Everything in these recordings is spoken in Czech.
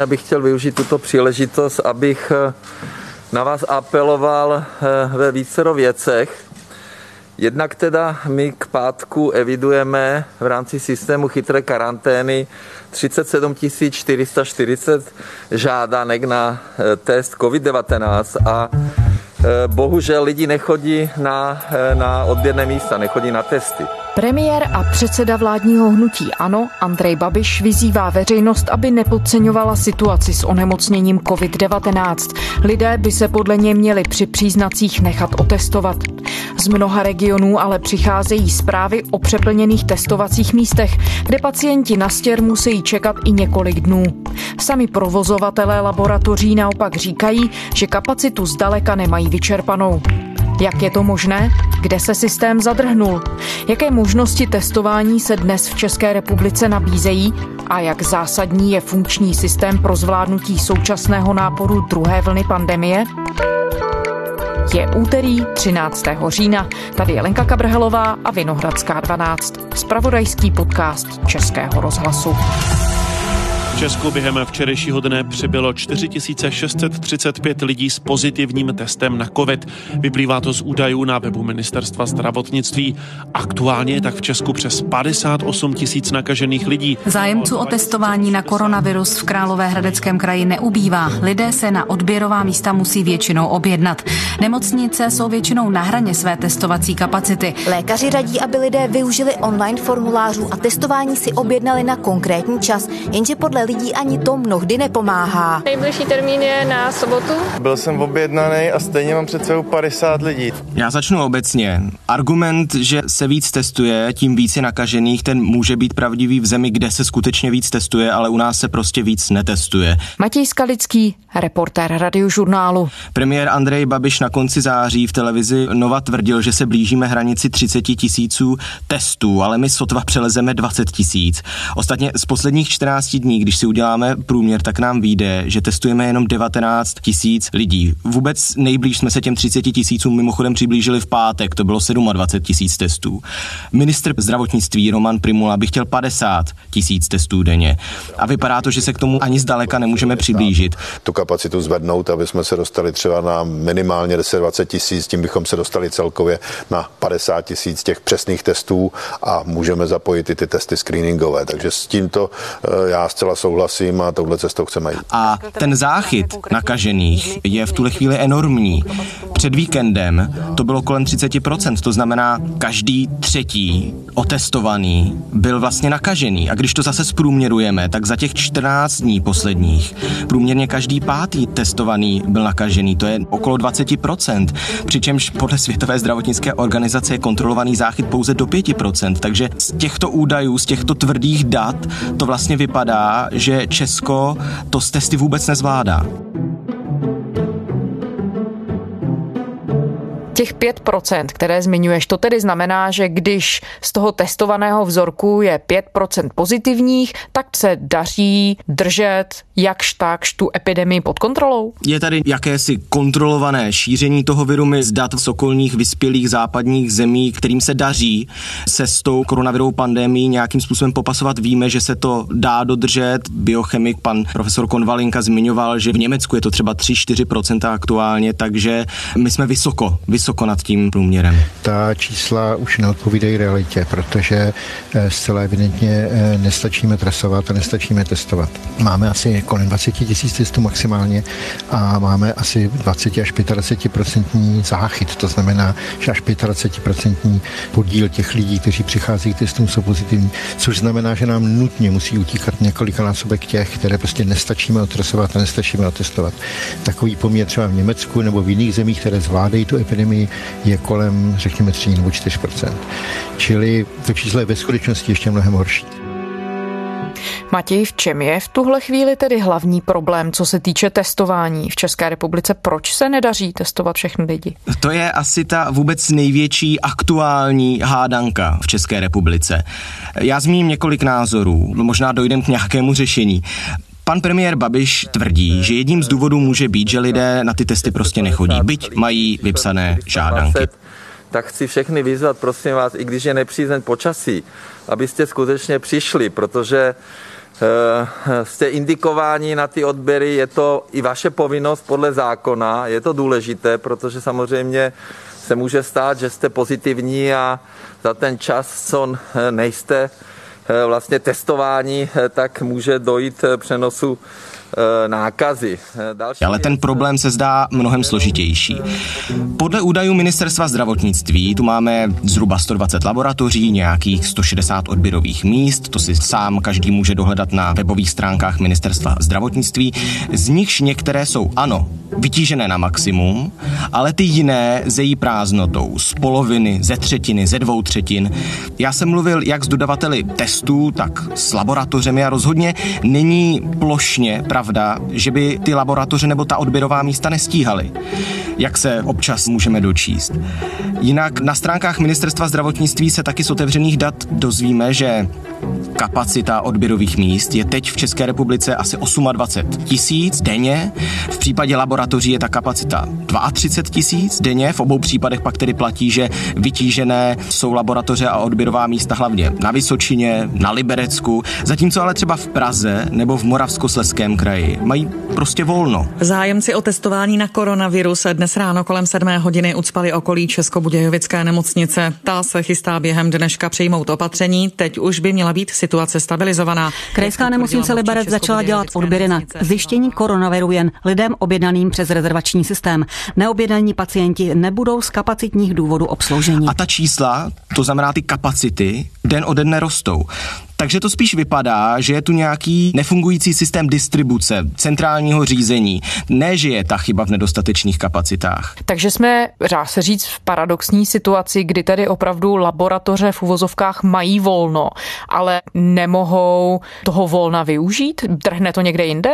Já bych chtěl využít tuto příležitost, abych na vás apeloval ve vícero věcech. Jednak teda my k pátku evidujeme v rámci systému chytré karantény 37 440 žádanek na test COVID-19 a bohužel lidi nechodí na, na odběrné místa, nechodí na testy. Premiér a předseda vládního hnutí ANO Andrej Babiš vyzývá veřejnost, aby nepodceňovala situaci s onemocněním COVID-19. Lidé by se podle něj měli při příznacích nechat otestovat. Z mnoha regionů ale přicházejí zprávy o přeplněných testovacích místech, kde pacienti na stěr musí čekat i několik dnů. Sami provozovatelé laboratoří naopak říkají, že kapacitu zdaleka nemají vyčerpanou. Jak je to možné? Kde se systém zadrhnul? Jaké možnosti testování se dnes v České republice nabízejí? A jak zásadní je funkční systém pro zvládnutí současného náporu druhé vlny pandemie? Je úterý 13. října. Tady je Lenka Kabrhelová a Vinohradská 12. Spravodajský podcast Českého rozhlasu. V Česku během včerejšího dne přibylo 4635 lidí s pozitivním testem na COVID. Vyplývá to z údajů na webu ministerstva zdravotnictví. Aktuálně je tak v Česku přes 58 tisíc nakažených lidí. Zájemců o testování na koronavirus v Královéhradeckém kraji neubývá. Lidé se na odběrová místa musí většinou objednat. Nemocnice jsou většinou na hraně své testovací kapacity. Lékaři radí, aby lidé využili online formulářů a testování si objednali na konkrétní čas, jenže podle lidí ani to mnohdy nepomáhá. Nejbližší termín je na sobotu. Byl jsem objednaný a stejně mám před sebou 50 lidí. Já začnu obecně. Argument, že se víc testuje, tím víc je nakažených, ten může být pravdivý v zemi, kde se skutečně víc testuje, ale u nás se prostě víc netestuje. Matěj Skalický, reportér radiožurnálu. Premiér Andrej Babiš na konci září v televizi Nova tvrdil, že se blížíme hranici 30 tisíců testů, ale my sotva přelezeme 20 tisíc. Ostatně z posledních 14 dní, když si uděláme průměr, tak nám vyjde, že testujeme jenom 19 tisíc lidí. Vůbec nejblíž jsme se těm 30 tisícům mimochodem přiblížili v pátek, to bylo 27 tisíc testů. Ministr zdravotnictví Roman Primula by chtěl 50 tisíc testů denně. A vypadá to, že se k tomu ani zdaleka nemůžeme přiblížit. Tu kapacitu zvednout, aby jsme se dostali třeba na minimálně 10-20 tisíc, tím bychom se dostali celkově na 50 tisíc těch přesných testů a můžeme zapojit i ty testy screeningové. Takže s tímto eh, já zcela souhlasím a touhle cestou chceme jít. A ten záchyt nakažených je v tuhle chvíli enormní. Před víkendem to bylo kolem 30%, to znamená každý třetí otestovaný byl vlastně nakažený. A když to zase zprůměrujeme, tak za těch 14 dní posledních průměrně každý pátý testovaný byl nakažený. To je okolo 20%, přičemž podle Světové zdravotnické organizace je kontrolovaný záchyt pouze do 5%. Takže z těchto údajů, z těchto tvrdých dat to vlastně vypadá, že Česko to z testy vůbec nezvládá. Těch 5%, které zmiňuješ, to tedy znamená, že když z toho testovaného vzorku je 5% pozitivních, tak se daří držet jakž takž tu epidemii pod kontrolou? Je tady jakési kontrolované šíření toho viru z dat z okolních vyspělých západních zemí, kterým se daří se s tou koronavirovou pandemí nějakým způsobem popasovat. Víme, že se to dá dodržet. Biochemik pan profesor Konvalinka zmiňoval, že v Německu je to třeba 3-4% aktuálně, takže my jsme vysoko, vysoko nad tím průměrem. Ta čísla už neodpovídají realitě, protože eh, zcela evidentně eh, nestačíme trasovat a nestačíme testovat. Máme asi kolem 20 tisíc testů maximálně a máme asi 20 až 25 procentní záchyt. To znamená, že až 25 procentní podíl těch lidí, kteří přichází k testům, jsou pozitivní, což znamená, že nám nutně musí utíkat násobek těch, které prostě nestačíme otrasovat a nestačíme otestovat. Takový poměr třeba v Německu nebo v jiných zemích, které zvládají tu epidemii, je kolem, řekněme, 3 nebo 4 Čili to číslo je ve skutečnosti ještě mnohem horší. Matěj, v čem je v tuhle chvíli tedy hlavní problém, co se týče testování v České republice? Proč se nedaří testovat všechny lidi? To je asi ta vůbec největší aktuální hádanka v České republice. Já zmíním několik názorů, možná dojdem k nějakému řešení. Pan premiér Babiš tvrdí, že jedním z důvodů může být, že lidé na ty testy prostě nechodí, byť mají vypsané žádanky. Tak chci všechny vyzvat, prosím vás, i když je nepřízeň počasí, abyste skutečně přišli, protože jste indikováni na ty odběry, je to i vaše povinnost podle zákona, je to důležité, protože samozřejmě se může stát, že jste pozitivní a za ten čas, co nejste vlastně testování, tak může dojít přenosu Eh, nákazy. Eh, další Ale ten problém se zdá mnohem složitější. Podle údajů ministerstva zdravotnictví tu máme zhruba 120 laboratoří, nějakých 160 odběrových míst, to si sám každý může dohledat na webových stránkách ministerstva zdravotnictví. Z nichž některé jsou, ano, vytížené na maximum, ale ty jiné zejí prázdnotou, z poloviny, ze třetiny, ze dvou třetin. Já jsem mluvil jak s dodavateli testů, tak s laboratořemi a rozhodně není plošně pravda, že by ty laboratoře nebo ta odběrová místa nestíhaly, jak se občas můžeme dočíst. Jinak na stránkách ministerstva zdravotnictví se taky z otevřených dat dozvíme, že kapacita odběrových míst je teď v České republice asi 28 tisíc denně. V případě laboratoří je ta kapacita 32 tisíc denně. V obou případech pak tedy platí, že vytížené jsou laboratoře a odběrová místa hlavně na Vysočině, na Liberecku, zatímco ale třeba v Praze nebo v Moravskosleském kraji mají prostě volno. Zájemci o testování na koronavirus dnes ráno kolem 7 hodiny ucpali okolí Českobudějovické nemocnice. Ta se chystá během dneška přijmout opatření. Teď už by měla být situace stabilizovaná. Krajská nemocnice Liberec začala dělat odběry na zjištění koronaviru jen lidem objednaným přes rezervační systém. Neobjednaní pacienti nebudou z kapacitních důvodů obsloužení. A ta čísla, to znamená ty kapacity, den o den nerostou. Takže to spíš vypadá, že je tu nějaký nefungující systém distribuce, centrálního řízení. Ne, že je ta chyba v nedostatečných kapacitách. Takže jsme, dá se říct, v paradoxní situaci, kdy tedy opravdu laboratoře v uvozovkách mají volno, ale nemohou toho volna využít? Trhne to někde jinde?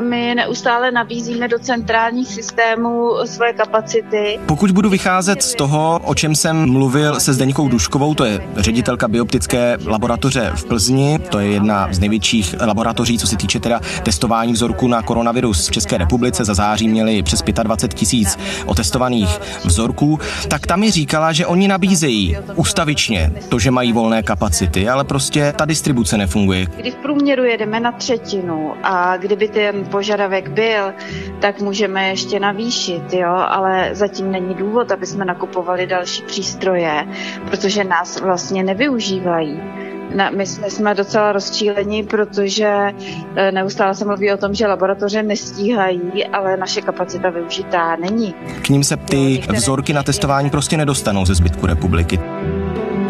My neustále nabízíme do centrálních systémů svoje kapacity. Pokud budu vycházet z toho, o čem jsem mluvil se Zdeňkou Duškovou, to je ředitelka bioptické laboratoře v Plzni, to je jedna z největších laboratoří, co se týče teda testování vzorků na koronavirus v České republice. Za září měli přes 25 tisíc otestovaných vzorků, tak tam mi říkala, že oni nabízejí ustavičně to, že mají volné kapacity, ale prostě ta distribuce nefunguje. Kdy v průměru jedeme na třetinu a kdyby ten požadavek byl, tak můžeme ještě navýšit, jo, ale zatím není důvod, aby jsme nakupovali další přístroje, protože nás vlastně nevyužívají. Na, my jsme, jsme docela rozčílení, protože e, neustále se mluví o tom, že laboratoře nestíhají, ale naše kapacita využitá není. K ním se ty vzorky na testování prostě nedostanou ze zbytku republiky.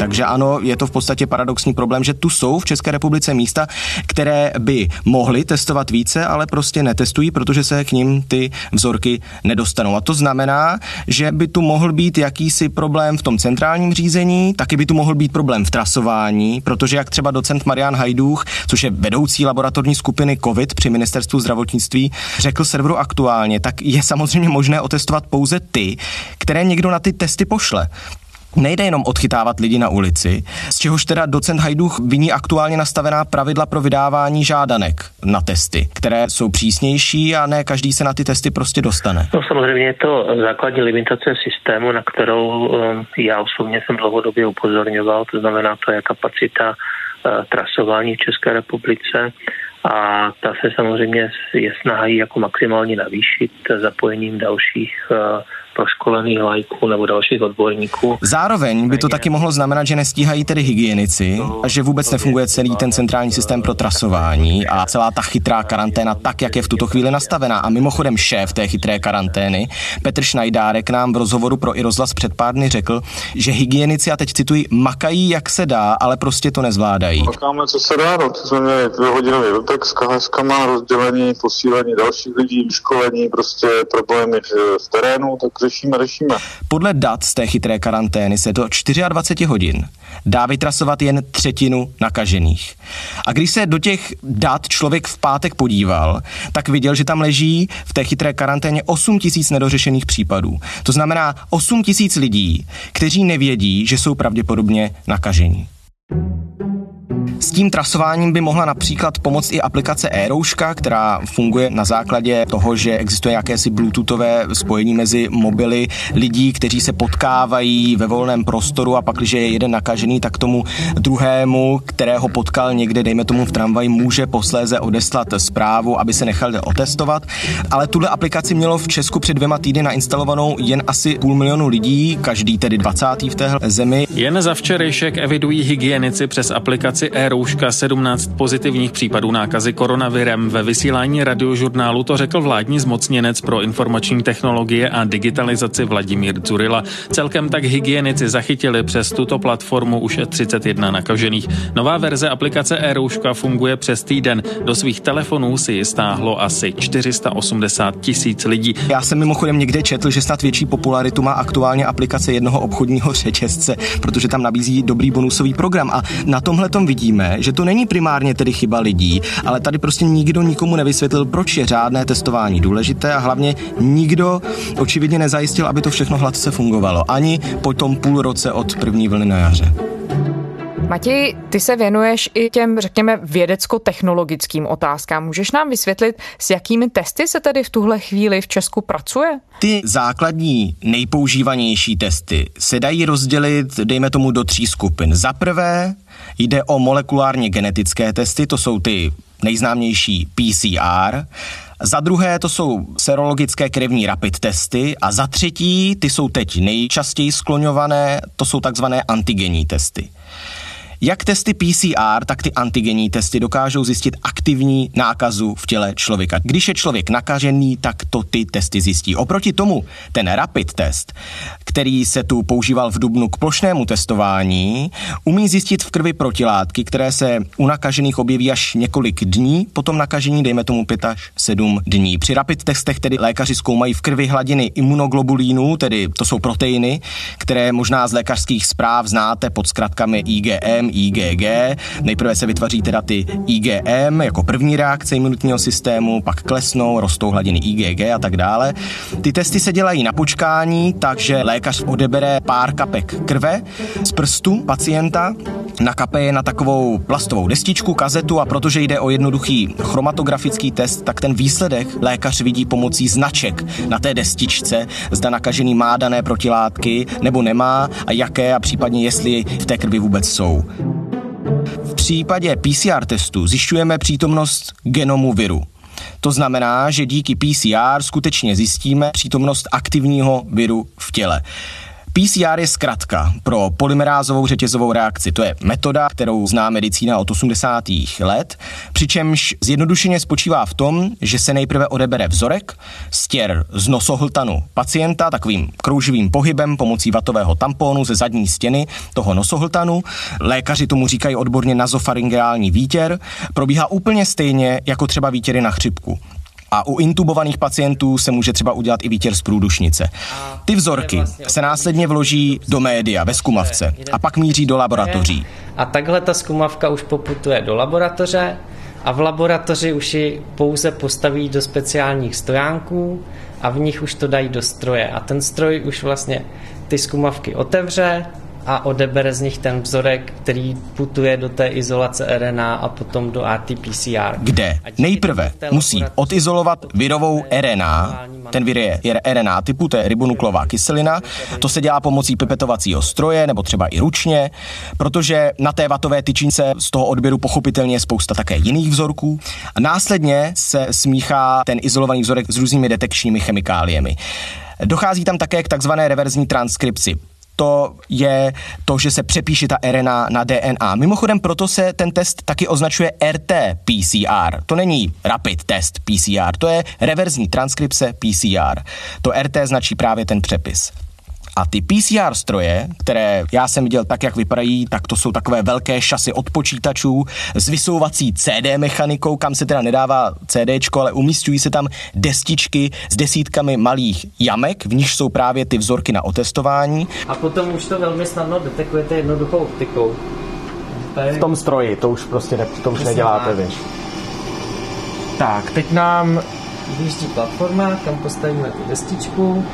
Takže ano, je to v podstatě paradoxní problém, že tu jsou v České republice místa, které by mohly testovat více, ale prostě netestují, protože se k ním ty vzorky nedostanou. A to znamená, že by tu mohl být jakýsi problém v tom centrálním řízení, taky by tu mohl být problém v trasování, protože jak třeba docent Marian Hajdůch, což je vedoucí laboratorní skupiny COVID při ministerstvu zdravotnictví, řekl serveru aktuálně, tak je samozřejmě možné otestovat pouze ty, které někdo na ty testy pošle. Nejde jenom odchytávat lidi na ulici, z čehož teda docent Hajduch viní aktuálně nastavená pravidla pro vydávání žádanek na testy, které jsou přísnější a ne každý se na ty testy prostě dostane. No samozřejmě je to základní limitace systému, na kterou um, já osobně jsem dlouhodobě upozorňoval, to znamená, to je kapacita uh, trasování v České republice a ta se samozřejmě je snahají jako maximálně navýšit zapojením dalších uh, proškolených lajků nebo dalších odborníků. Zároveň by to taky mohlo znamenat, že nestíhají tedy hygienici a že vůbec nefunguje celý ten centrální systém pro trasování a celá ta chytrá karanténa tak, jak je v tuto chvíli nastavená. A mimochodem šéf té chytré karantény, Petr Šnajdárek, nám v rozhovoru pro i rozhlas před pár dny řekl, že hygienici, a teď cituji, makají jak se dá, ale prostě to nezvládají. Makáme, co se dá, no, jsme měli dvouhodinový dotek s KHSkama, rozdělení, posílení dalších lidí, školení, prostě problémy v terénu, tak řešíme, řešíme. Podle dat z té chytré karantény se do 24 hodin dá vytrasovat jen třetinu nakažených. A když se do těch dat člověk v pátek podíval, tak viděl, že tam leží v té chytré karanténě 8 tisíc nedořešených případů. To znamená 8 tisíc lidí, kteří nevědí, že jsou pravděpodobně nakažení. S tím trasováním by mohla například pomoct i aplikace e-rouška, která funguje na základě toho, že existuje jakési bluetoothové spojení mezi mobily lidí, kteří se potkávají ve volném prostoru a pak, když je jeden nakažený, tak tomu druhému, kterého potkal někde, dejme tomu v tramvaji, může posléze odeslat zprávu, aby se nechal otestovat. Ale tuhle aplikaci mělo v Česku před dvěma týdny nainstalovanou jen asi půl milionu lidí, každý tedy 20. v téhle zemi. Jen za včerejšek evidují hygienici přes aplikaci e rouška 17 pozitivních případů nákazy koronavirem. Ve vysílání radiožurnálu to řekl vládní zmocněnec pro informační technologie a digitalizaci Vladimír Zurila. Celkem tak hygienici zachytili přes tuto platformu už 31 nakažených. Nová verze aplikace e-rouška funguje přes týden. Do svých telefonů si ji stáhlo asi 480 tisíc lidí. Já jsem mimochodem někde četl, že snad větší popularitu má aktuálně aplikace jednoho obchodního řetězce, protože tam nabízí dobrý bonusový program. A na tomhle tom vidíme, že to není primárně tedy chyba lidí, ale tady prostě nikdo nikomu nevysvětlil, proč je řádné testování důležité a hlavně nikdo očividně nezajistil, aby to všechno hladce fungovalo. Ani po tom půl roce od první vlny na jaře. Matěj, ty se věnuješ i těm, řekněme, vědecko-technologickým otázkám. Můžeš nám vysvětlit, s jakými testy se tedy v tuhle chvíli v Česku pracuje? Ty základní, nejpoužívanější testy se dají rozdělit, dejme tomu, do tří skupin. Za prvé jde o molekulárně genetické testy, to jsou ty nejznámější PCR. Za druhé to jsou serologické krevní rapid testy a za třetí, ty jsou teď nejčastěji skloňované, to jsou takzvané antigenní testy. Jak testy PCR, tak ty antigenní testy dokážou zjistit aktivní nákazu v těle člověka. Když je člověk nakažený, tak to ty testy zjistí. Oproti tomu ten rapid test, který se tu používal v Dubnu k plošnému testování, umí zjistit v krvi protilátky, které se u nakažených objeví až několik dní po tom nakažení, dejme tomu 5 až 7 dní. Při rapid testech tedy lékaři zkoumají v krvi hladiny imunoglobulínů, tedy to jsou proteiny, které možná z lékařských zpráv znáte pod zkratkami IgM, IgG. Nejprve se vytvoří teda ty IgM jako první reakce imunitního systému, pak klesnou, rostou hladiny IgG a tak dále. Ty testy se dělají na počkání, takže lékař odebere pár kapek krve z prstu pacienta, nakape je na takovou plastovou destičku, kazetu a protože jde o jednoduchý chromatografický test, tak ten výsledek lékař vidí pomocí značek na té destičce, zda nakažený má dané protilátky nebo nemá a jaké a případně jestli v té krvi vůbec jsou. V případě PCR testu zjišťujeme přítomnost genomu viru. To znamená, že díky PCR skutečně zjistíme přítomnost aktivního viru v těle. PCR je zkratka pro polymerázovou řetězovou reakci. To je metoda, kterou zná medicína od 80. let, přičemž zjednodušeně spočívá v tom, že se nejprve odebere vzorek, stěr z nosohltanu pacienta takovým krouživým pohybem pomocí vatového tamponu ze zadní stěny toho nosohltanu. Lékaři tomu říkají odborně nazofaringeální výtěr. Probíhá úplně stejně jako třeba výtěry na chřipku. A u intubovaných pacientů se může třeba udělat i výtěr z průdušnice. Ty vzorky vlastně se následně vloží do média ve skumavce a pak míří do laboratoří. A takhle ta skumavka už poputuje do laboratoře a v laboratoři už ji pouze postaví do speciálních stojánků a v nich už to dají do stroje. A ten stroj už vlastně ty skumavky otevře, a odebere z nich ten vzorek, který putuje do té izolace RNA a potom do RT-PCR. Kde nejprve musí odizolovat virovou RNA, ten vir je, RNA typu, to je ribonuklová kyselina, to se dělá pomocí pipetovacího stroje nebo třeba i ručně, protože na té vatové tyčince z toho odběru pochopitelně je spousta také jiných vzorků. A následně se smíchá ten izolovaný vzorek s různými detekčními chemikáliemi. Dochází tam také k takzvané reverzní transkripci to je to, že se přepíše ta RNA na DNA. Mimochodem proto se ten test taky označuje RT-PCR. To není rapid test PCR, to je reverzní transkripce PCR. To RT značí právě ten přepis. A ty PCR stroje, které já jsem viděl tak, jak vypadají, tak to jsou takové velké šasy od počítačů s vysouvací CD mechanikou, kam se teda nedává CD, ale umístují se tam destičky s desítkami malých jamek, v nich jsou právě ty vzorky na otestování. A potom už to velmi snadno detekujete jednoduchou optikou. V tom stroji, to už prostě ne, to už neděláte vy. Tak, teď nám vyjíždí platforma, kam postavíme tu destičku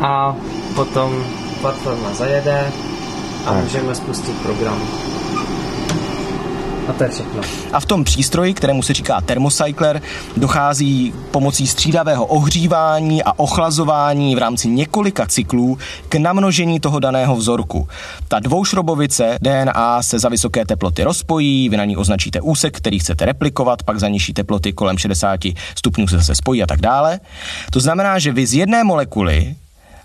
a potom platforma zajede a můžeme spustit program. A to je všechno. A v tom přístroji, kterému se říká termocycler, dochází pomocí střídavého ohřívání a ochlazování v rámci několika cyklů k namnožení toho daného vzorku. Ta dvoušrobovice DNA se za vysoké teploty rozpojí, vy na ní označíte úsek, který chcete replikovat, pak za nižší teploty kolem 60 stupňů se zase spojí a tak dále. To znamená, že vy z jedné molekuly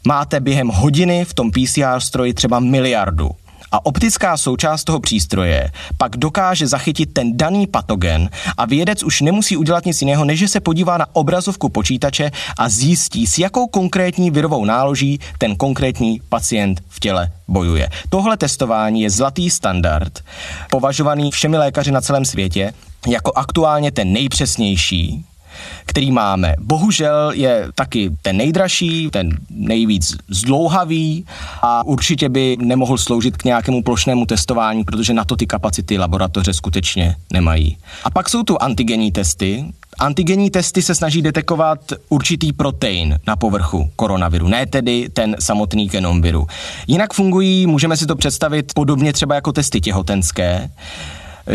máte během hodiny v tom PCR stroji třeba miliardu. A optická součást toho přístroje pak dokáže zachytit ten daný patogen a vědec už nemusí udělat nic jiného, než že se podívá na obrazovku počítače a zjistí, s jakou konkrétní virovou náloží ten konkrétní pacient v těle bojuje. Tohle testování je zlatý standard, považovaný všemi lékaři na celém světě jako aktuálně ten nejpřesnější který máme. Bohužel je taky ten nejdražší, ten nejvíc zdlouhavý a určitě by nemohl sloužit k nějakému plošnému testování, protože na to ty kapacity laboratoře skutečně nemají. A pak jsou tu antigenní testy, Antigenní testy se snaží detekovat určitý protein na povrchu koronaviru, ne tedy ten samotný genom viru. Jinak fungují, můžeme si to představit podobně třeba jako testy těhotenské.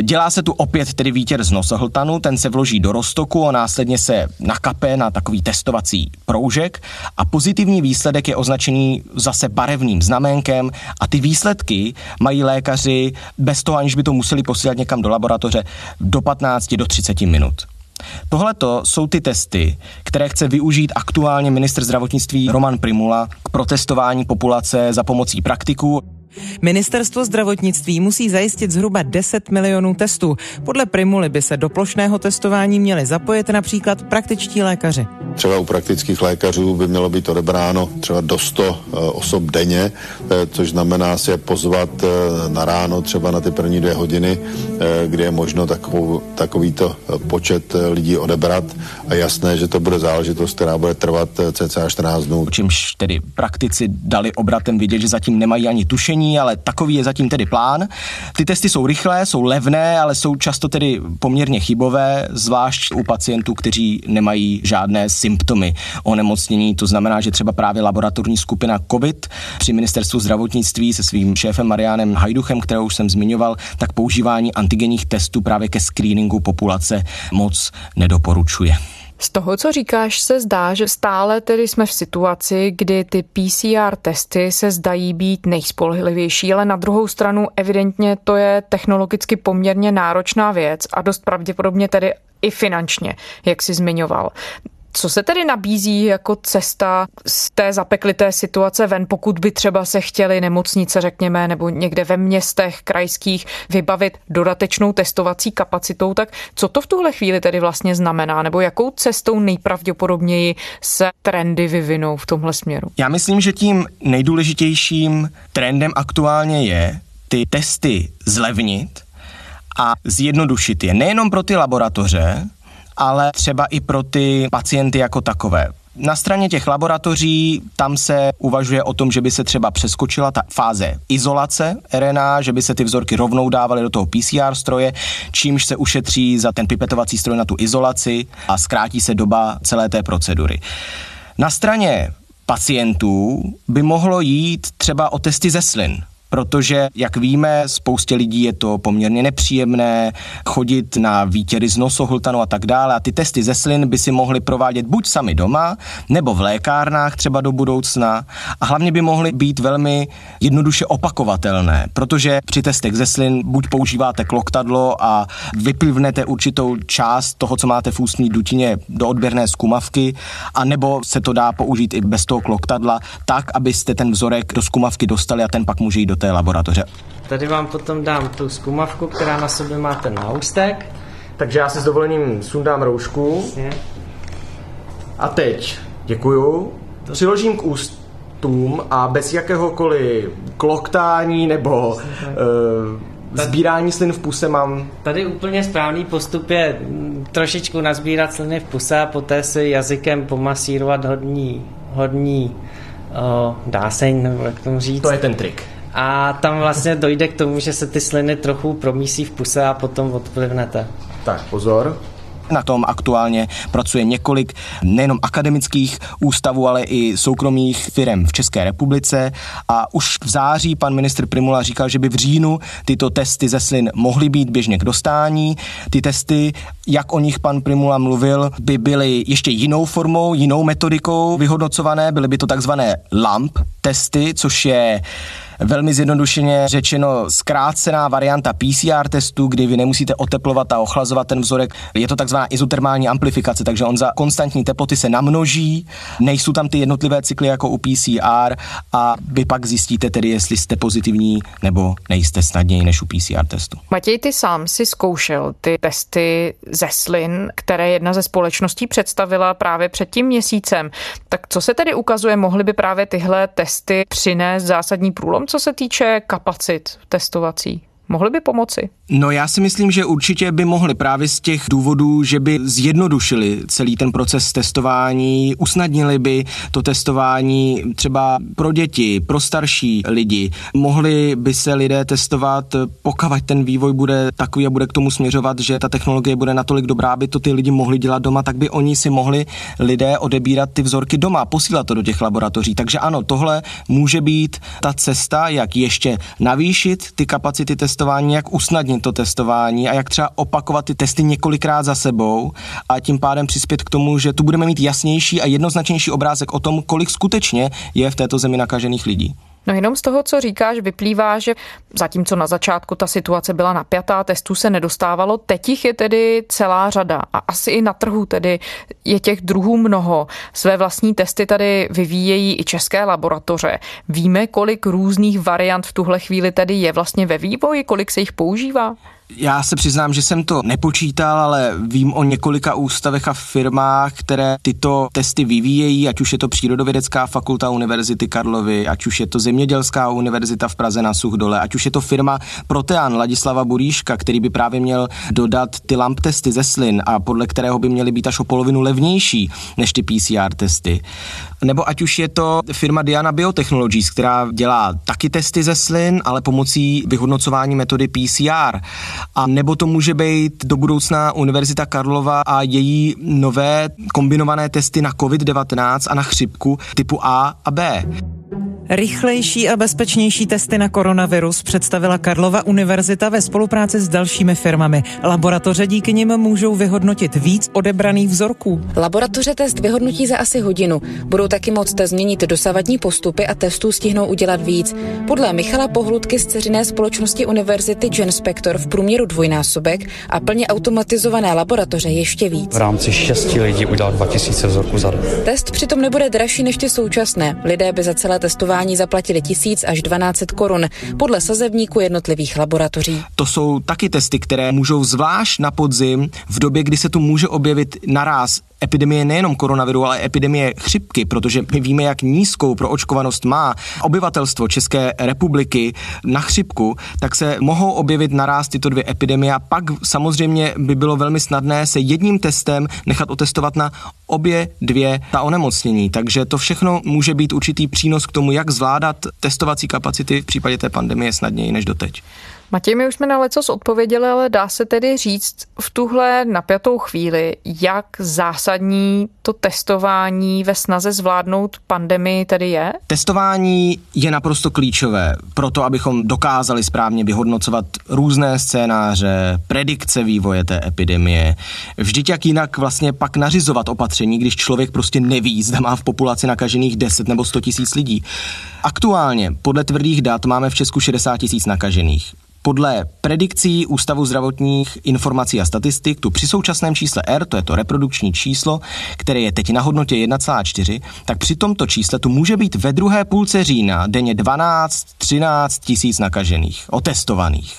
Dělá se tu opět tedy výtěr z nosohltanu, ten se vloží do roztoku a následně se nakape na takový testovací proužek a pozitivní výsledek je označený zase barevným znaménkem a ty výsledky mají lékaři bez toho, aniž by to museli posílat někam do laboratoře, do 15 do 30 minut. Tohle jsou ty testy, které chce využít aktuálně ministr zdravotnictví Roman Primula k protestování populace za pomocí praktiků. Ministerstvo zdravotnictví musí zajistit zhruba 10 milionů testů. Podle Primuly by se do plošného testování měli zapojit například praktičtí lékaři. Třeba u praktických lékařů by mělo být odebráno třeba do 100 eh, osob denně, eh, což znamená si je pozvat eh, na ráno třeba na ty první dvě hodiny, kde je možno takovou, takovýto počet lidí odebrat a jasné, že to bude záležitost, která bude trvat cca 14 dnů. Čímž tedy praktici dali obratem vidět, že zatím nemají ani tušení, ale takový je zatím tedy plán. Ty testy jsou rychlé, jsou levné, ale jsou často tedy poměrně chybové, zvlášť u pacientů, kteří nemají žádné symptomy onemocnění. To znamená, že třeba právě laboratorní skupina COVID při ministerstvu zdravotnictví se svým šéfem Marianem Hajduchem, kterou už jsem zmiňoval, tak používání antigenních testů právě ke screeningu populace moc nedoporučuje. Z toho, co říkáš, se zdá, že stále tedy jsme v situaci, kdy ty PCR testy se zdají být nejspolehlivější, ale na druhou stranu evidentně to je technologicky poměrně náročná věc a dost pravděpodobně tedy i finančně, jak jsi zmiňoval. Co se tedy nabízí jako cesta z té zapeklité situace ven, pokud by třeba se chtěli nemocnice, řekněme, nebo někde ve městech krajských vybavit dodatečnou testovací kapacitou, tak co to v tuhle chvíli tedy vlastně znamená, nebo jakou cestou nejpravděpodobněji se trendy vyvinou v tomhle směru? Já myslím, že tím nejdůležitějším trendem aktuálně je ty testy zlevnit a zjednodušit je nejenom pro ty laboratoře, ale třeba i pro ty pacienty jako takové. Na straně těch laboratoří tam se uvažuje o tom, že by se třeba přeskočila ta fáze izolace RNA, že by se ty vzorky rovnou dávaly do toho PCR stroje, čímž se ušetří za ten pipetovací stroj na tu izolaci a zkrátí se doba celé té procedury. Na straně pacientů by mohlo jít třeba o testy ze slin protože, jak víme, spoustě lidí je to poměrně nepříjemné chodit na výtěry z nosohltanu a tak dále. A ty testy ze slin by si mohli provádět buď sami doma, nebo v lékárnách třeba do budoucna. A hlavně by mohly být velmi jednoduše opakovatelné, protože při testech ze slin buď používáte kloktadlo a vyplivnete určitou část toho, co máte v ústní dutině do odběrné zkumavky, a nebo se to dá použít i bez toho kloktadla, tak, abyste ten vzorek do zkumavky dostali a ten pak může jít do té laboratoře. Tady vám potom dám tu zkumavku, která na sobě má ten náustek. Takže já si s dovolením sundám roušku. A teď, děkuju, přiložím k ústům a bez jakéhokoliv kloktání nebo uh, sbírání slin v puse mám... Tady úplně správný postup je mm, trošičku nazbírat sliny v puse a poté si jazykem pomasírovat hodní, hodní o, dáseň, nebo jak tomu říct. To je ten trik a tam vlastně dojde k tomu, že se ty sliny trochu promísí v puse a potom odplivnete. Tak, pozor. Na tom aktuálně pracuje několik nejenom akademických ústavů, ale i soukromých firm v České republice a už v září pan ministr Primula říkal, že by v říjnu tyto testy ze slin mohly být běžně k dostání. Ty testy, jak o nich pan Primula mluvil, by byly ještě jinou formou, jinou metodikou vyhodnocované, byly by to takzvané LAMP testy, což je velmi zjednodušeně řečeno zkrácená varianta PCR testu, kdy vy nemusíte oteplovat a ochlazovat ten vzorek. Je to takzvaná izotermální amplifikace, takže on za konstantní teploty se namnoží, nejsou tam ty jednotlivé cykly jako u PCR a vy pak zjistíte tedy, jestli jste pozitivní nebo nejste snadněji než u PCR testu. Matěj, ty sám si zkoušel ty testy ze slin, které jedna ze společností představila právě před tím měsícem. Tak co se tedy ukazuje, mohly by právě tyhle testy přinést zásadní průlom? co se týče kapacit testovací? Mohly by pomoci? No já si myslím, že určitě by mohli právě z těch důvodů, že by zjednodušili celý ten proces testování, usnadnili by to testování třeba pro děti, pro starší lidi. Mohli by se lidé testovat, pokud ten vývoj bude takový a bude k tomu směřovat, že ta technologie bude natolik dobrá, aby to ty lidi mohli dělat doma, tak by oni si mohli lidé odebírat ty vzorky doma, posílat to do těch laboratoří. Takže ano, tohle může být ta cesta, jak ještě navýšit ty kapacity testování, jak usnadnit to testování a jak třeba opakovat ty testy několikrát za sebou a tím pádem přispět k tomu, že tu budeme mít jasnější a jednoznačnější obrázek o tom, kolik skutečně je v této zemi nakažených lidí. No jenom z toho, co říkáš, vyplývá, že zatímco na začátku ta situace byla napjatá, testů se nedostávalo, teď jich je tedy celá řada a asi i na trhu tedy je těch druhů mnoho. Své vlastní testy tady vyvíjejí i české laboratoře. Víme, kolik různých variant v tuhle chvíli tedy je vlastně ve vývoji, kolik se jich používá? Já se přiznám, že jsem to nepočítal, ale vím o několika ústavech a firmách, které tyto testy vyvíjejí, ať už je to Přírodovědecká fakulta Univerzity Karlovy, ať už je to Zemědělská univerzita v Praze na Suchdole, ať už je to firma Protean Ladislava Buríška, který by právě měl dodat ty lamp testy ze slin a podle kterého by měly být až o polovinu levnější než ty PCR testy. Nebo ať už je to firma Diana Biotechnologies, která dělá taky testy ze slin, ale pomocí vyhodnocování metody PCR. A nebo to může být do budoucna Univerzita Karlova a její nové kombinované testy na COVID-19 a na chřipku typu A a B. Rychlejší a bezpečnější testy na koronavirus představila Karlova univerzita ve spolupráci s dalšími firmami. Laboratoře díky nim můžou vyhodnotit víc odebraných vzorků. Laboratoře test vyhodnotí za asi hodinu. Budou taky moct změnit dosavadní postupy a testů stihnou udělat víc. Podle Michala Pohludky z ceřiné společnosti univerzity Genspector v průměru dvojnásobek a plně automatizované laboratoře ještě víc. V rámci šesti lidí udělat 2000 vzorků za den. Test přitom nebude dražší než ty současné. Lidé by za celé testování zaplatili 1000 až 12 korun podle sazebníku jednotlivých laboratoří. To jsou taky testy, které můžou zvlášť na podzim v době, kdy se tu může objevit naraz epidemie nejenom koronaviru, ale epidemie chřipky, protože my víme, jak nízkou proočkovanost má obyvatelstvo České republiky na chřipku, tak se mohou objevit naraz tyto dvě epidemie a pak samozřejmě by bylo velmi snadné se jedním testem nechat otestovat na obě dvě ta onemocnění. Takže to všechno může být určitý přínos k tomu, jak zvládat testovací kapacity v případě té pandemie snadněji než doteď. Matěj, my už jsme na lecos odpověděli, ale dá se tedy říct v tuhle napjatou chvíli, jak zásadní to testování ve snaze zvládnout pandemii tedy je? Testování je naprosto klíčové pro to, abychom dokázali správně vyhodnocovat různé scénáře, predikce vývoje té epidemie. Vždyť jak jinak vlastně pak nařizovat opatření, když člověk prostě neví, zda má v populaci nakažených 10 nebo 100 tisíc lidí. Aktuálně podle tvrdých dat máme v Česku 60 tisíc nakažených. Podle predikcí Ústavu zdravotních informací a statistik tu při současném čísle R, to je to reprodukční číslo, které je teď na hodnotě 1,4, tak při tomto čísle tu může být ve druhé půlce října denně 12-13 tisíc nakažených, otestovaných.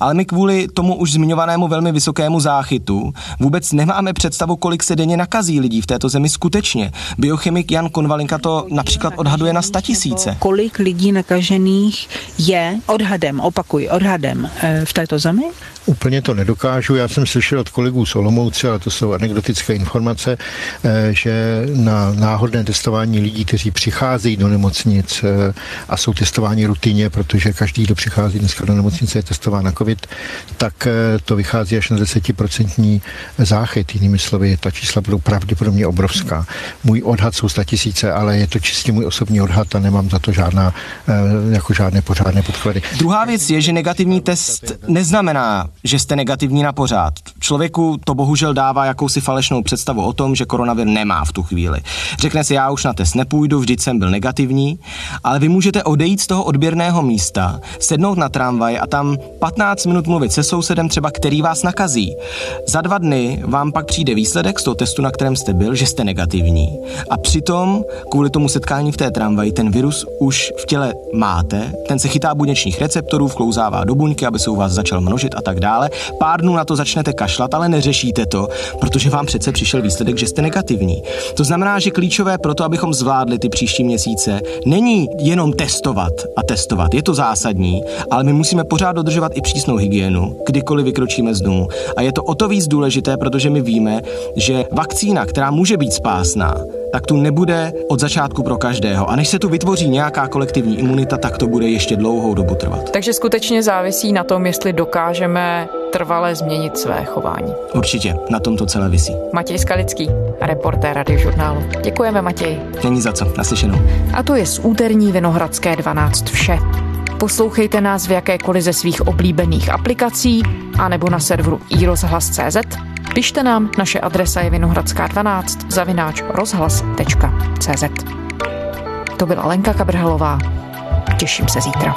Ale my kvůli tomu už zmiňovanému velmi vysokému záchytu vůbec nemáme představu, kolik se denně nakazí lidí v této zemi skutečně. Biochemik Jan Konvalinka to například odhaduje na 100 tisíce. Kolik lidí nakažených je odhadem, opakuj, odhadem eh, v této zemi? Úplně to nedokážu. Já jsem slyšel od kolegů z Olomouce, ale to jsou anekdotické informace, že na náhodné testování lidí, kteří přicházejí do nemocnic a jsou testováni rutině, protože každý, kdo přichází dneska do nemocnice, je testován na COVID, tak to vychází až na desetiprocentní záchyt. Jinými slovy, ta čísla budou pravděpodobně obrovská. Můj odhad jsou tisíce, ale je to čistě můj osobní odhad a nemám za to žádná, eh, jako žádné pořádné podklady. Druhá věc je, že negativní test neznamená, že jste negativní na pořád. Člověku to bohužel dává jakousi falešnou představu o tom, že koronavir nemá v tu chvíli. Řekne si, já už na test nepůjdu, vždyť jsem byl negativní, ale vy můžete odejít z toho odběrného místa, sednout na tramvaj a tam 15 minut mluvit se sousedem třeba, který vás nakazí. Za dva dny vám pak přijde výsledek z toho testu, na kterém jste byl, že jste negativní. A přitom kvůli tomu setkání v té tramvaji ten virus už v těle máte, ten se chytá buněčních receptorů, vklouzává do buňky, aby se u vás začal množit a tak dále. Pár dnů na to začnete kašlat, ale neřešíte to, protože vám přece přišel výsledek, že jste negativní. To znamená, že klíčové pro to, abychom zvládli ty příští měsíce, není jenom testovat a testovat. Je to zásadní, ale my musíme pořád dodržovat i přísnou hygienu, kdykoliv vykročíme z domu. A je to o to víc důležité, protože my víme, že vakcína, která může být spásná, tak tu nebude od začátku pro každého. A než se tu vytvoří nějaká kolektivní imunita, tak to bude ještě dlouhou dobu trvat. Takže skutečně závisí na tom, jestli dokážeme trvale změnit své chování. Určitě, na tom to celé visí. Matěj Skalický, reportér radiožurnálu. Děkujeme, Matěj. Není za co, naslyšenou. A to je z úterní Vinohradské 12 vše. Poslouchejte nás v jakékoliv ze svých oblíbených aplikací anebo na serveru iRozhlas.cz Pište nám, naše adresa je vinohradská 12 zavináč rozhlas.cz To byla Lenka Kabrhelová. Těším se zítra.